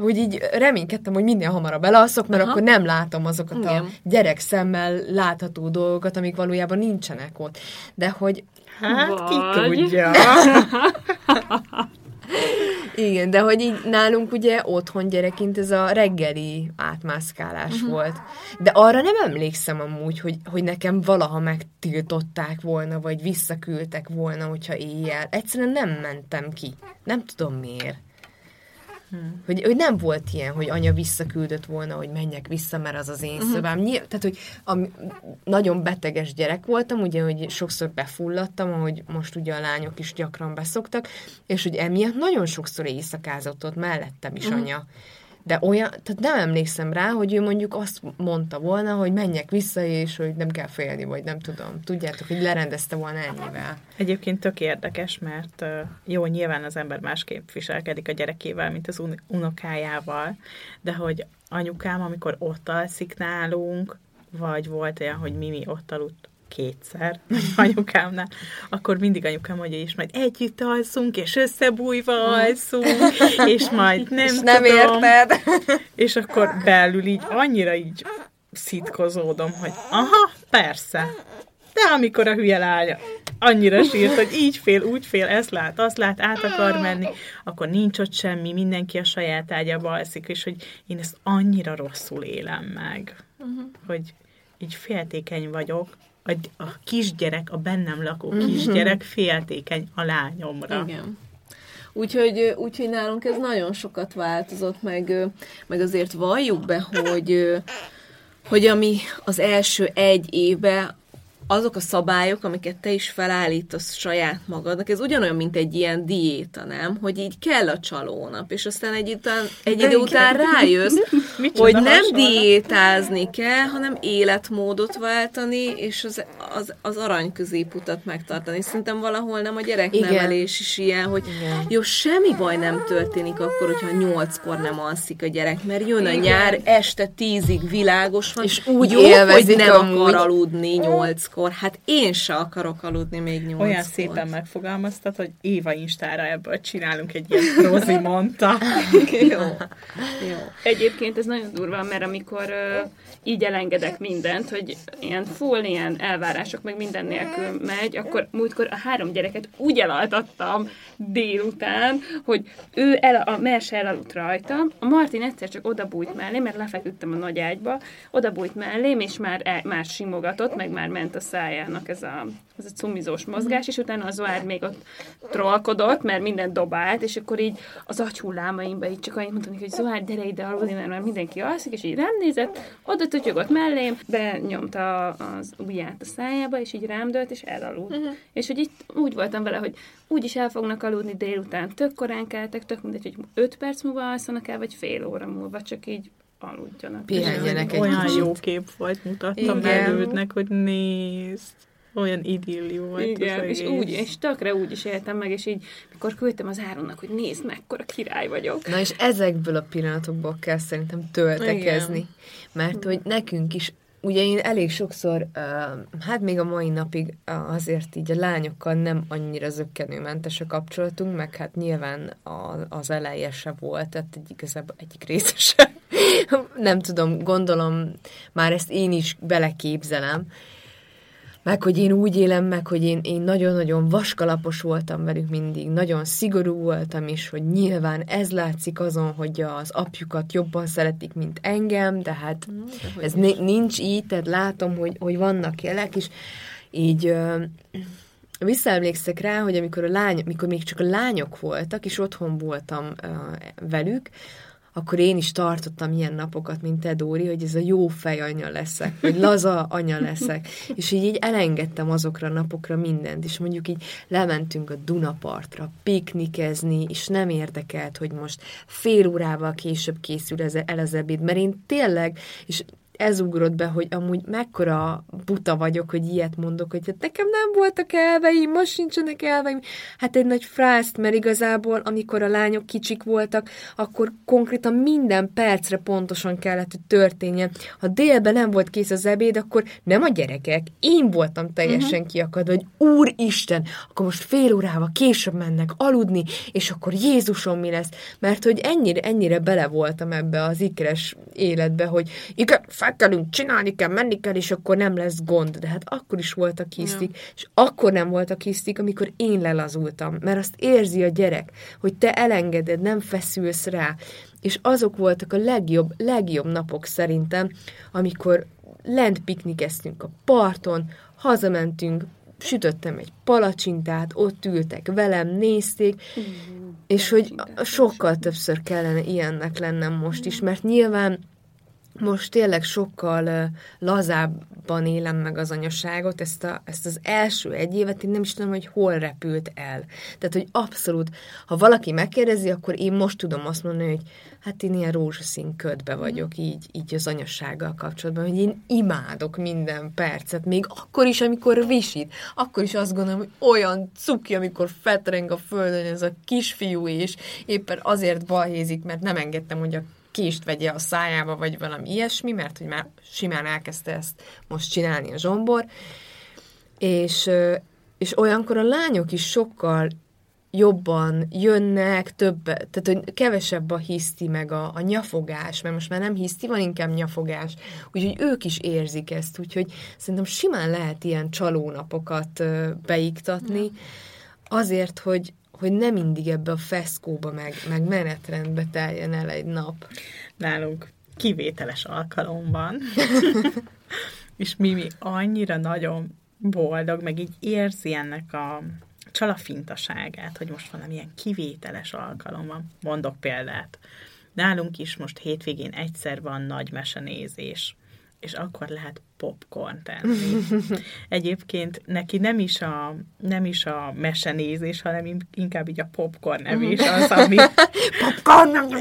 hogy így reménykedtem, hogy minél hamarabb elalszok, mert Aha. akkor nem látom azokat Igen. a gyerek szemmel látható dolgokat, amik valójában nincsenek ott. De hogy Hát ki Vagy- tudja. [LAUGHS] Igen, de hogy így nálunk ugye otthon gyerekként ez a reggeli átmászkálás uh-huh. volt. De arra nem emlékszem amúgy, hogy, hogy nekem valaha megtiltották volna, vagy visszaküldtek volna, hogyha éjjel. Egyszerűen nem mentem ki. Nem tudom miért. Hmm. Hogy, hogy nem volt ilyen, hogy anya visszaküldött volna, hogy menjek vissza, mert az az én uh-huh. szobám. Nyilv, tehát, hogy ami, nagyon beteges gyerek voltam, ugye, hogy sokszor befulladtam, ahogy most ugye a lányok is gyakran beszoktak, és hogy emiatt nagyon sokszor éjszakázott ott mellettem is uh-huh. anya. De olyan, tehát nem emlékszem rá, hogy ő mondjuk azt mondta volna, hogy menjek vissza, és hogy nem kell félni, vagy nem tudom. Tudjátok, hogy lerendezte volna ennyivel. Egyébként tök érdekes, mert jó, nyilván az ember másképp viselkedik a gyerekével, mint az un- unokájával, de hogy anyukám, amikor ott alszik nálunk, vagy volt olyan, hogy Mimi ott aludt kétszer [LAUGHS] anyukámnál, akkor mindig anyukám mondja, és majd együtt alszunk, és összebújva alszunk, és majd [LAUGHS] nem és nem tudom. érted? [LAUGHS] És akkor belül így annyira így szitkozódom, hogy aha, persze. De amikor a hülye lánya annyira sírt, hogy így fél, úgy fél, ezt lát, azt lát, át akar menni, akkor nincs ott semmi, mindenki a saját ágyába alszik, és hogy én ezt annyira rosszul élem meg, uh-huh. hogy így féltékeny vagyok, a, a kisgyerek, a bennem lakó kisgyerek féltékeny a lányomra. Igen. Úgyhogy, úgyhogy nálunk ez nagyon sokat változott, meg, meg azért valljuk be, hogy, hogy ami az első egy évben azok a szabályok, amiket te is felállítasz saját magadnak, ez ugyanolyan, mint egy ilyen diéta, nem? Hogy így kell a csalónap, és aztán egy, után, egy idő után rájössz, [LAUGHS] hogy nem hasonlat. diétázni kell, hanem életmódot váltani, és az, az, az arany középutat megtartani. Szerintem valahol nem a gyereknevelés is ilyen, hogy Igen. jó, semmi baj nem történik akkor, hogyha nyolckor nem alszik a gyerek, mert jön a nyár, este tízig világos van, És úgy jó, hogy nem amúgy. akar aludni nyolckor. Hát én se akarok aludni még nyolckor. Olyan szépen megfogalmaztad, hogy Éva Instára ebből csinálunk egy ilyen Rozi mondta. [LAUGHS] Jó. Jó. Egyébként ez nagyon durva, mert amikor ö, így elengedek mindent, hogy ilyen full ilyen elvárások meg minden nélkül megy, akkor múltkor a három gyereket úgy elaltattam délután, hogy ő el, a Merse elaludt rajtam, a Martin egyszer csak odabújt mellé, mert lefeküdtem a nagy ágyba, odabújt mellém, és már, el, már simogatott, meg már ment a szájának ez a, ez a cumizós mozgás, és utána az Zoár még ott trollkodott, mert minden dobált, és akkor így az agyhullámaimba így csak annyit mondtam neki, hogy Zoár, gyere ide aludni, mert már mindenki alszik, és így rám nézett, oda tutyogott mellém, benyomta az ujját a szájába, és így rám dölt, és elaludt. Uh-huh. És hogy itt úgy voltam vele, hogy úgyis el fognak aludni délután, tök korán keltek, tök mindegy, hogy 5 perc múlva alszanak el, vagy fél óra múlva, csak így aludjanak. Pihenjenek egy Olyan kicsit. jó kép volt, mutattam Igen. elődnek, hogy nézd. Olyan idillió volt Igen, az és egész. úgy, és tökre úgy is éltem meg, és így, mikor küldtem az Áronnak, hogy nézd, mekkora király vagyok. Na és ezekből a pillanatokból kell szerintem töltekezni. Igen. Mert hogy nekünk is ugye én elég sokszor, hát még a mai napig azért így a lányokkal nem annyira zöggenőmentes a kapcsolatunk, meg hát nyilván az eleje se volt, tehát egy, igazából egyik része se. [LAUGHS] nem tudom, gondolom, már ezt én is beleképzelem, meg hogy én úgy élem meg, hogy én, én nagyon-nagyon vaskalapos voltam velük mindig, nagyon szigorú voltam is, hogy nyilván ez látszik azon, hogy az apjukat jobban szeretik, mint engem, de hát mm, ez nincs így, tehát látom, hogy, hogy vannak jelek, és így ö, visszaemlékszek rá, hogy amikor a lány, amikor még csak a lányok voltak, és otthon voltam ö, velük, akkor én is tartottam ilyen napokat, mint te, Dóri, hogy ez a jó fej anya leszek, vagy laza anya leszek. És így, így elengedtem azokra a napokra mindent, és mondjuk így lementünk a Dunapartra piknikezni, és nem érdekelt, hogy most fél órával később készül ez el az ebéd, mert én tényleg, és ez ugrott be, hogy amúgy mekkora buta vagyok, hogy ilyet mondok, hogy hát nekem nem voltak elveim, most sincsenek elveim. Hát egy nagy frászt, mert igazából, amikor a lányok kicsik voltak, akkor konkrétan minden percre pontosan kellett, hogy történjen. Ha délben nem volt kész az ebéd, akkor nem a gyerekek, én voltam teljesen uh-huh. kiakadva, hogy Úristen, akkor most fél órával később mennek aludni, és akkor Jézusom mi lesz? Mert hogy ennyire, ennyire bele voltam ebbe az ikres életbe, hogy igen, felkelünk, csinálni kell, menni kell, és akkor nem lesz gond. De hát akkor is voltak hisztik, ja. és akkor nem voltak hisztik, amikor én lelazultam, mert azt érzi a gyerek, hogy te elengeded, nem feszülsz rá. És azok voltak a legjobb, legjobb napok szerintem, amikor lent piknikeztünk a parton, hazamentünk, sütöttem egy palacsintát, ott ültek velem, nézték, és hogy sokkal többször kellene ilyennek lennem most is, mert nyilván most tényleg sokkal lazábban élem meg az anyaságot, ezt, a, ezt az első egy évet én nem is tudom, hogy hol repült el. Tehát, hogy abszolút, ha valaki megkérdezi, akkor én most tudom azt mondani, hogy hát én ilyen rózsaszín ködbe vagyok így, így az anyassággal kapcsolatban, hogy én imádok minden percet, még akkor is, amikor visít, akkor is azt gondolom, hogy olyan cuki, amikor fetreng a földön ez a kisfiú, és éppen azért balhézik, mert nem engedtem, hogy a kést vegye a szájába, vagy valami ilyesmi, mert hogy már simán elkezdte ezt most csinálni a zsombor, és, és olyankor a lányok is sokkal jobban jönnek, több, tehát hogy kevesebb a hiszti, meg a, a nyafogás, mert most már nem hiszti, van inkább nyafogás, úgyhogy ők is érzik ezt, úgyhogy szerintem simán lehet ilyen csalónapokat beiktatni, azért, hogy, hogy nem mindig ebbe a feszkóba meg, meg menetrendbe teljen el egy nap. Nálunk kivételes alkalom van, [LAUGHS] és Mimi annyira nagyon boldog, meg így érzi ennek a csalafintaságát, hogy most valamilyen kivételes alkalom van. Mondok példát. Nálunk is most hétvégén egyszer van nagy mesenézés, és akkor lehet popcorn tenni. [LAUGHS] Egyébként neki nem is a, nem is a mesenézés, hanem inkább így a popcorn evés az, ami... [LAUGHS] popcorn!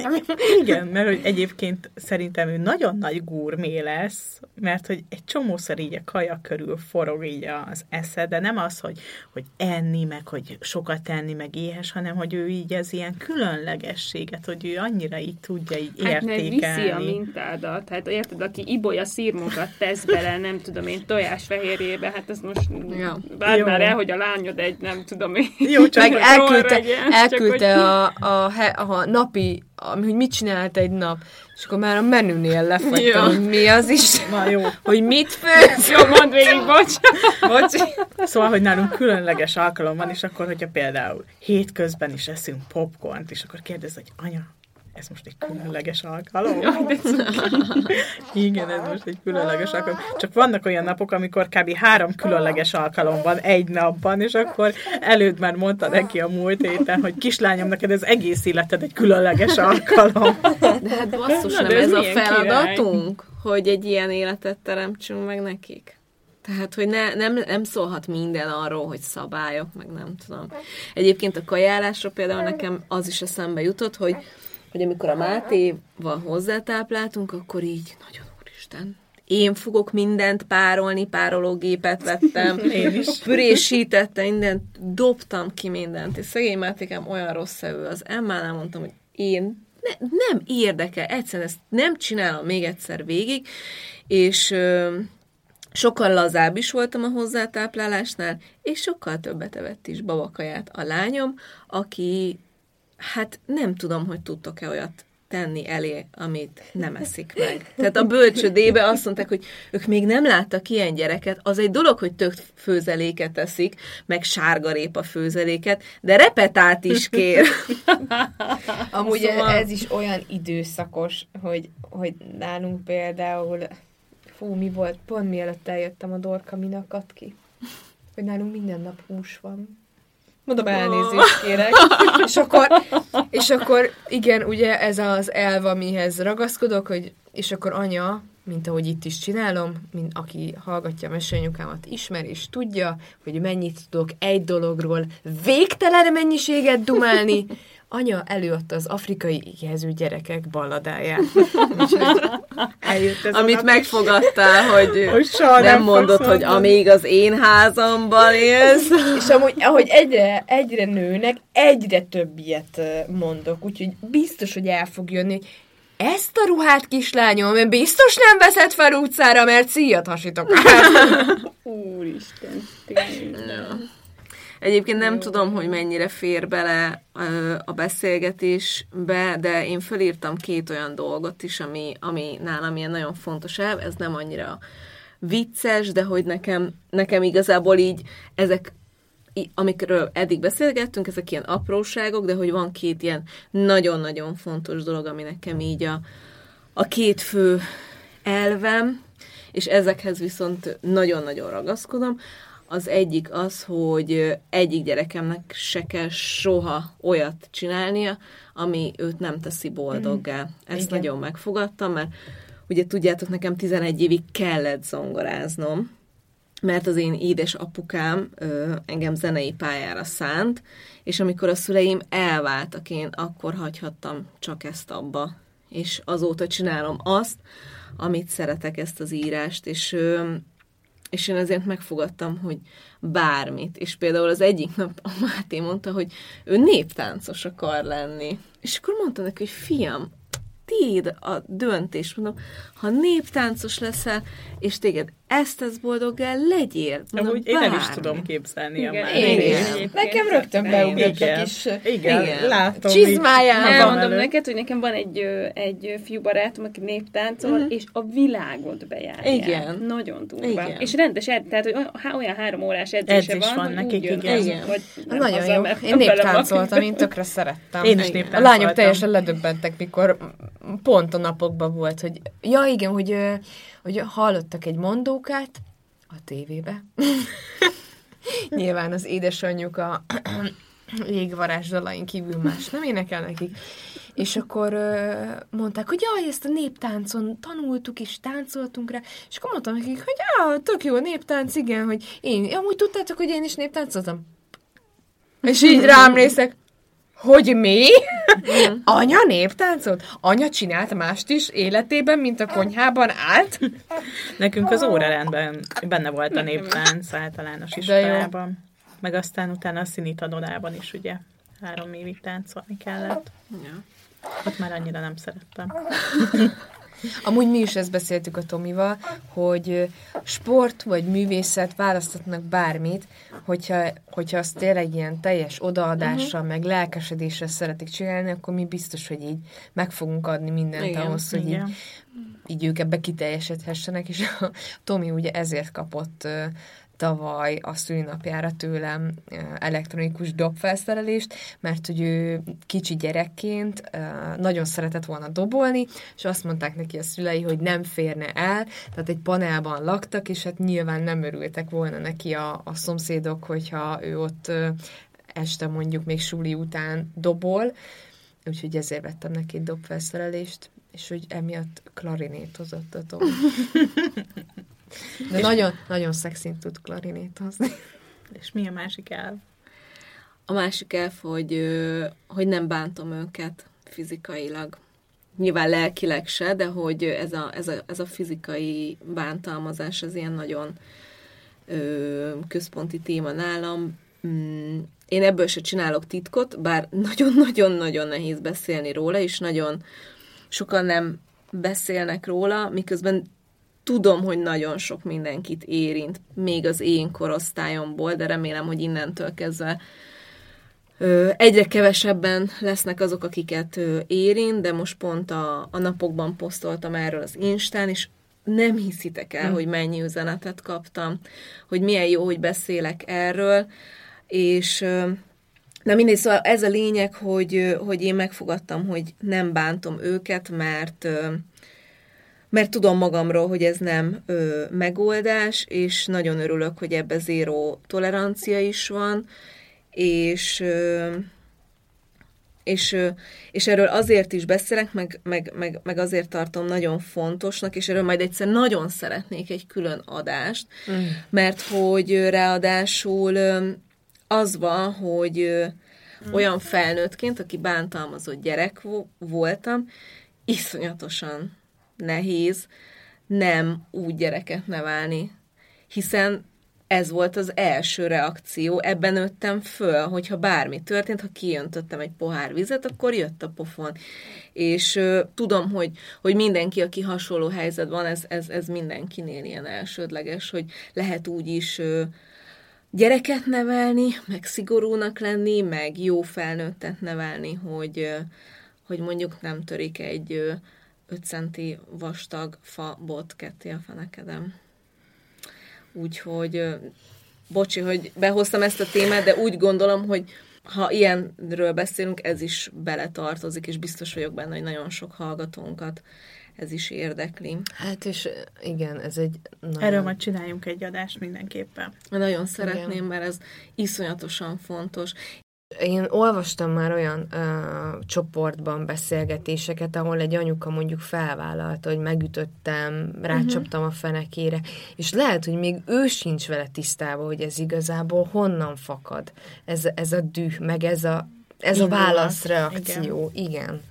Igen, mert hogy egyébként szerintem ő nagyon nagy gurmé lesz, mert hogy egy csomószor így a kaja körül forog így az esze, de nem az, hogy, hogy enni, meg hogy sokat tenni, meg éhes, hanem hogy ő így az ilyen különlegességet, hogy ő annyira így tudja így értékelni. Hát viszi a mintádat, hát érted, aki ibolya szírmunkat tesz bele, nem tudom én, tojásfehérjébe, hát ez most ja. várd már el, hogy a lányod egy, nem tudom én. Jó, csak Meg elküldte, legyen, elküldte csak, hogy... a, a, a napi, ami, hogy mit csinált egy nap, és akkor már a menünél lefagytam, hogy mi az is. Na jó. Hogy mit főz. Jó, mondd végig, bocs. bocs. Szóval, hogy nálunk különleges alkalom van, és akkor, hogyha például hétközben is eszünk popcornt, és akkor kérdez, hogy anya, ez most egy különleges alkalom. Igen, ez most egy különleges alkalom. Csak vannak olyan napok, amikor kb. három különleges alkalom van egy napban, és akkor előtt már mondta neki a múlt héten, hogy kislányom, neked ez egész életed egy különleges alkalom. De hát basszus, nem ez, ez a feladatunk, király. hogy egy ilyen életet teremtsünk meg nekik. Tehát, hogy ne, nem, nem szólhat minden arról, hogy szabályok, meg nem tudom. Egyébként a kajálásra például nekem az is eszembe jutott, hogy hogy amikor a Mátéval hozzátápláltunk, akkor így, nagyon úristen, én fogok mindent párolni, párológépet vettem, [LAUGHS] én is. pürésítette mindent, dobtam ki mindent, és szegény Mátékám olyan rossz ő az Emmánál mondtam, hogy én ne, nem érdekel, egyszerűen ezt nem csinálom még egyszer végig, és sokkal lazább is voltam a hozzátáplálásnál, és sokkal többet evett is babakaját a lányom, aki, hát nem tudom, hogy tudtok-e olyat tenni elé, amit nem eszik meg. Tehát a bölcsödébe azt mondták, hogy ők még nem láttak ilyen gyereket. Az egy dolog, hogy tök főzeléket eszik, meg sárgarépa főzeléket, de repetát is kér. [LAUGHS] Amúgy szóval... ez is olyan időszakos, hogy, hogy nálunk például, fú, mi volt, pont mielőtt eljöttem a Dorka, minakat ki, hogy nálunk minden nap hús van. Mondom, elnézést kérek. [LAUGHS] és, akkor, és akkor igen, ugye ez az elv, amihez ragaszkodok, hogy és akkor anya, mint ahogy itt is csinálom, mint aki hallgatja a mesélnyukámat, ismer és tudja, hogy mennyit tudok egy dologról végtelen mennyiséget dumálni, anya előadta az afrikai éhező gyerekek balladáját. [LAUGHS] Amit megfogadtál, hogy, [LAUGHS] hogy nem, nem mondod, hogy amíg az én házamban élsz. [LAUGHS] És amúgy, ahogy egyre, egyre nőnek, egyre több ilyet mondok, úgyhogy biztos, hogy el fog jönni, ezt a ruhát, kislányom, biztos nem veszed fel utcára, mert szíjat hasítok [LAUGHS] Úristen, tényleg. Egyébként nem tudom, hogy mennyire fér bele a beszélgetésbe, de én fölírtam két olyan dolgot is, ami, ami nálam ilyen nagyon fontos el. Ez nem annyira vicces, de hogy nekem, nekem igazából így ezek amikről eddig beszélgettünk, ezek ilyen apróságok, de hogy van két ilyen nagyon-nagyon fontos dolog, ami nekem így a, a két fő elvem, és ezekhez viszont nagyon-nagyon ragaszkodom. Az egyik az, hogy egyik gyerekemnek se kell soha olyat csinálnia, ami őt nem teszi boldoggá. Mm. Ezt Igen. nagyon megfogadtam, mert ugye tudjátok, nekem 11 évig kellett zongoráznom, mert az én édes apukám ö, engem zenei pályára szánt, és amikor a szüleim elváltak, én akkor hagyhattam csak ezt abba. És azóta csinálom azt, amit szeretek, ezt az írást, és ö, és én ezért megfogadtam, hogy bármit. És például az egyik nap a Máté mondta, hogy ő néptáncos akar lenni. És akkor mondta neki, hogy fiam, tiéd a döntés. Mondom, ha néptáncos leszel, és téged ezt tesz boldoggá, legyél. Mondom, Amúgy én nem is tudom képzelni igen, a már. Igen. igen. Nekem rögtön beugrottak is. Igen, igen. látom. Csizmájában. Elmondom neked, hogy nekem van egy, egy fiú barátom, aki néptáncol, uh-huh. és a világot bejárja. Igen. Nagyon durva. Igen. És rendes, ed, tehát hogy olyan három órás edzése van, van nekik, igen. Az, igen. Hogy Nagyon jó. Én néptáncoltam, én tökre szerettem. Én is néptáncoltam. A lányok teljesen ledöbbentek, mikor pont a napokban volt, hogy ja igen, hogy, hogy hallottak egy mondókát a tévébe. [LAUGHS] Nyilván az édesanyjuk a [CLEARS THROAT] jégvarázs dalain kívül más nem énekel nekik. És akkor mondták, hogy jaj, ezt a néptáncon tanultuk és táncoltunk rá, és akkor mondtam nekik, hogy ja, tök jó néptánc, igen, hogy én, amúgy tudtátok, hogy én is néptáncoltam? És így rám néztek, hogy mi? Anya néptáncot? Anya csinált mást is életében, mint a konyhában állt? Nekünk az órarendben benne volt a néptánc általános iskolában. Meg aztán utána a színitanodában is, ugye, három évig táncolni kellett. Ja. Ott már annyira nem szerettem. [LAUGHS] Amúgy mi is ezt beszéltük a Tomival, hogy sport vagy művészet választatnak bármit, hogyha, hogyha azt tényleg ilyen teljes odaadással, uh-huh. meg lelkesedéssel szeretik csinálni, akkor mi biztos, hogy így meg fogunk adni mindent igen, ahhoz, hogy igen. így, így ők ebbe kiteljesedhessenek, és a Tomi ugye ezért kapott tavaly a szülinapjára tőlem elektronikus dobfelszerelést, mert hogy ő kicsi gyerekként nagyon szeretett volna dobolni, és azt mondták neki a szülei, hogy nem férne el, tehát egy panelban laktak, és hát nyilván nem örültek volna neki a, a szomszédok, hogyha ő ott este mondjuk még suli után dobol, úgyhogy ezért vettem neki egy dobfelszerelést, és hogy emiatt klarinétozott a Tom. [LAUGHS] De nagyon, nagyon szexint tud klarinétozni. És mi a másik elv? A másik elv, hogy, hogy nem bántom őket fizikailag. Nyilván lelkileg se, de hogy ez a, ez a, ez a fizikai bántalmazás az ilyen nagyon ö, központi téma nálam. Mm, én ebből se csinálok titkot, bár nagyon-nagyon-nagyon nehéz beszélni róla, és nagyon sokan nem beszélnek róla, miközben tudom, hogy nagyon sok mindenkit érint, még az én korosztályomból, de remélem, hogy innentől kezdve egyre kevesebben lesznek azok, akiket érint, de most pont a, a napokban posztoltam erről az Instán, és nem hiszitek el, mm. hogy mennyi üzenetet kaptam, hogy milyen jó, hogy beszélek erről, és Na mindegy, szóval ez a lényeg, hogy, hogy én megfogadtam, hogy nem bántom őket, mert mert tudom magamról, hogy ez nem ö, megoldás, és nagyon örülök, hogy ebbe zéró tolerancia is van, és ö, és, és erről azért is beszélek, meg, meg, meg, meg azért tartom nagyon fontosnak, és erről majd egyszer nagyon szeretnék egy külön adást, mm. mert hogy ráadásul az van, hogy mm. olyan felnőttként, aki bántalmazott gyerek voltam, iszonyatosan nehéz nem úgy gyereket nevelni, hiszen ez volt az első reakció, ebben nőttem föl, hogyha bármi történt, ha kijöntöttem egy pohár vizet, akkor jött a pofon. És uh, tudom, hogy, hogy mindenki, aki hasonló helyzet van, ez, ez, ez mindenkinél ilyen elsődleges, hogy lehet úgy is uh, gyereket nevelni, meg szigorúnak lenni, meg jó felnőttet nevelni, hogy, uh, hogy mondjuk nem törik egy uh, 5 centi vastag fa bot ketté a fenekedem. Úgyhogy, bocsi, hogy behoztam ezt a témát, de úgy gondolom, hogy ha ilyenről beszélünk, ez is beletartozik, és biztos vagyok benne, hogy nagyon sok hallgatónkat ez is érdekli. Hát és igen, ez egy nagyon... Erről majd csináljunk egy adást mindenképpen. Nagyon szeretném, igen. mert ez iszonyatosan fontos. Én olvastam már olyan ö, csoportban beszélgetéseket, ahol egy anyuka mondjuk felvállalta, hogy megütöttem, rácsaptam uh-huh. a fenekére, és lehet, hogy még ő sincs vele tisztában, hogy ez igazából honnan fakad, ez, ez a düh, meg ez a, ez a válaszreakció. Igen. igen.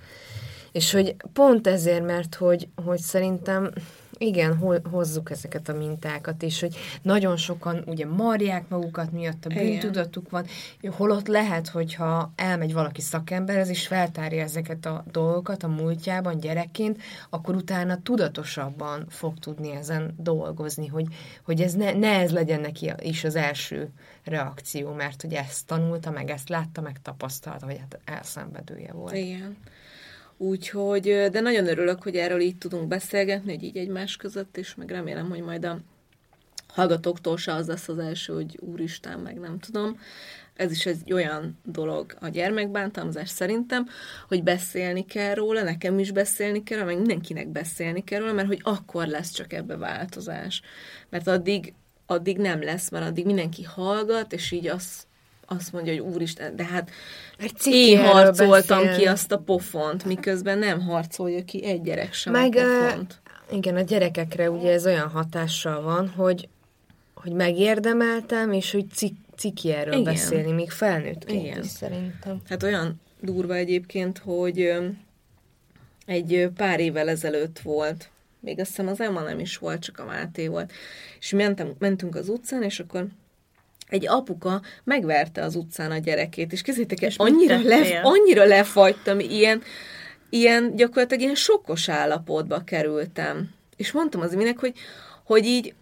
És hogy pont ezért, mert hogy, hogy szerintem igen, hozzuk ezeket a mintákat, és hogy nagyon sokan ugye marják magukat miatt, a bűntudatuk van, holott lehet, hogyha elmegy valaki szakember, és feltárja ezeket a dolgokat a múltjában gyerekként, akkor utána tudatosabban fog tudni ezen dolgozni, hogy, hogy ez ne, ne ez legyen neki is az első reakció, mert hogy ezt tanulta, meg ezt látta, meg tapasztalta, hogy hát elszenvedője volt. Igen. Úgyhogy, de nagyon örülök, hogy erről így tudunk beszélgetni, hogy így egymás között, és meg remélem, hogy majd a hallgatóktól se az lesz az első, hogy úristen, meg nem tudom. Ez is egy olyan dolog a gyermekbántalmazás szerintem, hogy beszélni kell róla, nekem is beszélni kell, meg mindenkinek beszélni kell róla, mert hogy akkor lesz csak ebbe változás. Mert addig, addig nem lesz, mert addig mindenki hallgat, és így az azt mondja, hogy úristen, de hát én harcoltam beszél. ki azt a pofont, miközben nem harcolja ki egy gyerek sem Meg, a pofont. Igen, a gyerekekre ugye ez olyan hatással van, hogy, hogy megérdemeltem, és hogy cik, ciki erről igen. beszélni, még felnőttként igen. is szerintem. Hát olyan durva egyébként, hogy egy pár évvel ezelőtt volt, még azt hiszem az Emma nem is volt, csak a Máté volt, és mentem, mentünk az utcán, és akkor egy apuka megverte az utcán a gyerekét, és kézzétek el, annyira, le, annyira lefagytam, ilyen, ilyen gyakorlatilag ilyen sokkos állapotba kerültem. És mondtam az minek, hogy, hogy így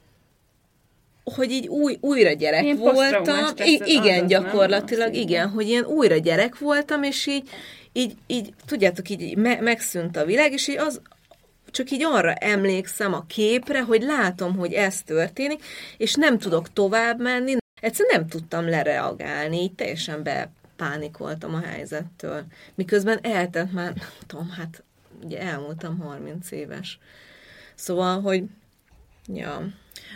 hogy így új, újra gyerek ilyen voltam. I- igen, gyakorlatilag, igen, igen, hogy ilyen újra gyerek voltam, és így, így, így tudjátok, így me- megszűnt a világ, és így az, csak így arra emlékszem a képre, hogy látom, hogy ez történik, és nem tudok tovább menni, egyszerűen nem tudtam lereagálni, így teljesen bepánikoltam a helyzettől. Miközben eltelt már, nem tudom, hát ugye elmúltam 30 éves. Szóval, hogy ja.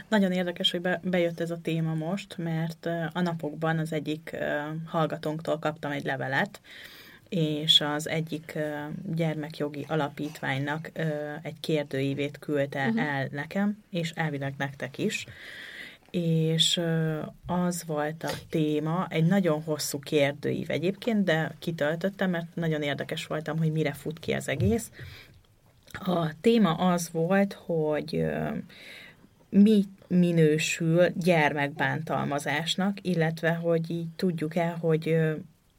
Nagyon érdekes, hogy be, bejött ez a téma most, mert a napokban az egyik hallgatónktól kaptam egy levelet, és az egyik gyermekjogi alapítványnak egy kérdőívét küldte uh-huh. el nekem, és elvileg nektek is, és az volt a téma, egy nagyon hosszú kérdőív egyébként, de kitöltöttem, mert nagyon érdekes voltam, hogy mire fut ki az egész. A téma az volt, hogy mi minősül gyermekbántalmazásnak, illetve hogy így tudjuk el, hogy,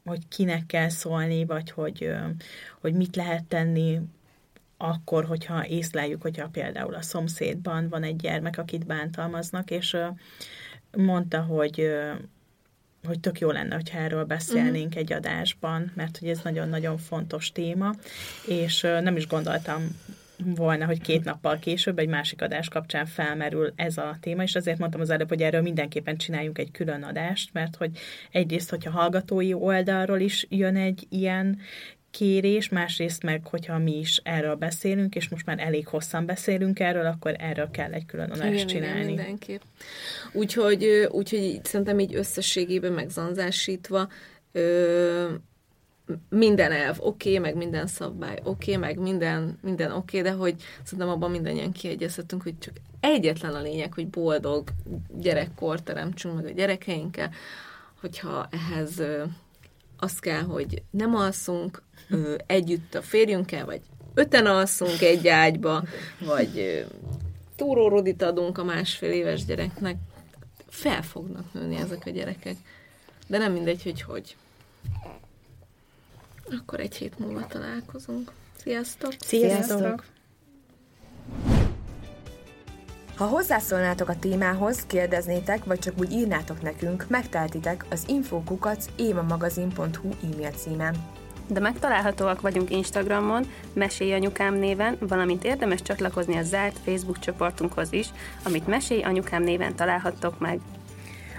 hogy kinek kell szólni, vagy hogy, hogy mit lehet tenni akkor, hogyha észleljük, hogyha például a szomszédban van egy gyermek, akit bántalmaznak, és mondta, hogy hogy tök jó lenne, hogyha erről beszélnénk uh-huh. egy adásban, mert hogy ez nagyon-nagyon fontos téma, és nem is gondoltam volna, hogy két nappal később egy másik adás kapcsán felmerül ez a téma, és azért mondtam az előbb, hogy erről mindenképpen csináljunk egy külön adást, mert hogy egyrészt, hogyha hallgatói oldalról is jön egy ilyen kérés, másrészt meg, hogyha mi is erről beszélünk, és most már elég hosszan beszélünk erről, akkor erről kell egy külön adást csinálni. Igen, mindenképp. Úgyhogy, úgyhogy szerintem így összességében megzanzásítva ö, minden elv oké, okay, meg minden szabály oké, okay, meg minden, minden oké, okay, de hogy szerintem abban mindannyian kiegyezhetünk, hogy csak egyetlen a lényeg, hogy boldog gyerekkor teremtsünk meg a gyerekeinkkel, hogyha ehhez az kell, hogy nem alszunk ö, együtt a férjünkkel, vagy öten alszunk egy ágyba, vagy ö, túrórodit adunk a másfél éves gyereknek, fel fognak nőni ezek a gyerekek. De nem mindegy, hogy hogy. Akkor egy hét múlva találkozunk. Sziasztok! Sziasztok! Ha hozzászólnátok a témához, kérdeznétek, vagy csak úgy írnátok nekünk, megteltitek az infokukac évamagazin.hu e-mail címen. De megtalálhatóak vagyunk Instagramon, Mesélj Anyukám néven, valamint érdemes csatlakozni a zárt Facebook csoportunkhoz is, amit Mesélj Anyukám néven találhattok meg.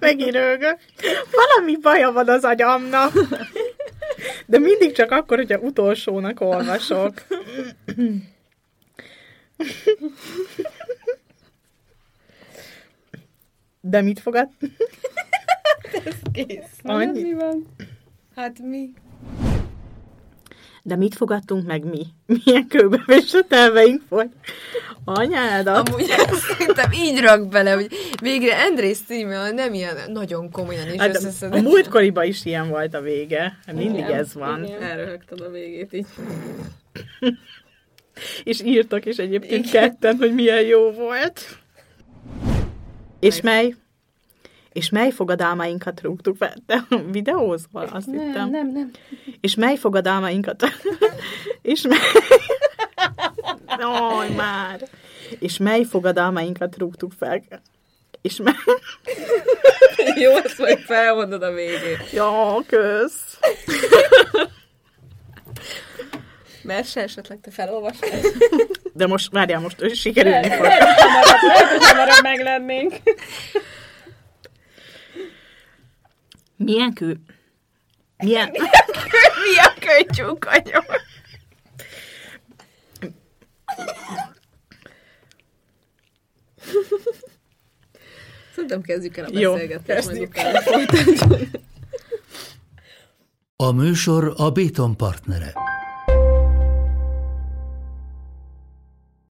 Megint rögök. Valami baja van az agyamnak. De mindig csak akkor, hogyha utolsónak olvasok. De mit fogad? Ez kész. Annyi? Mi van? Hát mi? De mit fogadtunk meg mi? Milyen kőbevésett elveink volt? Anyádat? Amúgy [LAUGHS] szerintem így rak bele, hogy végre Andrész címe nem ilyen nagyon komolyan is Hát, a múltkoriban is ilyen volt a vége. Hát Mindig Igen, ez van. igen. A végét így. És írtak is egyébként ketten, hogy milyen jó volt. És mely? És mely fogadalmainkat rúgtuk fel? Te videózval, azt Nem, hittem. nem, nem. És mely fogadalmainkat... [LAUGHS] és mely... Jaj, már! És mely fogadalmainkat rúgtuk fel? És [LAUGHS] mely... Jó, azt majd felmondod a végén. Ja, kösz! Mert se esetleg te felolvasod. De most, várjál, most sikerülni fog. Lehet, hogy hamarabb meglennénk. Milyen kő... Milyen... Mi a könycsúk anyom? Szerintem kezdjük el a Jó, beszélgetést, folytatjuk. A műsor a Béton partnere.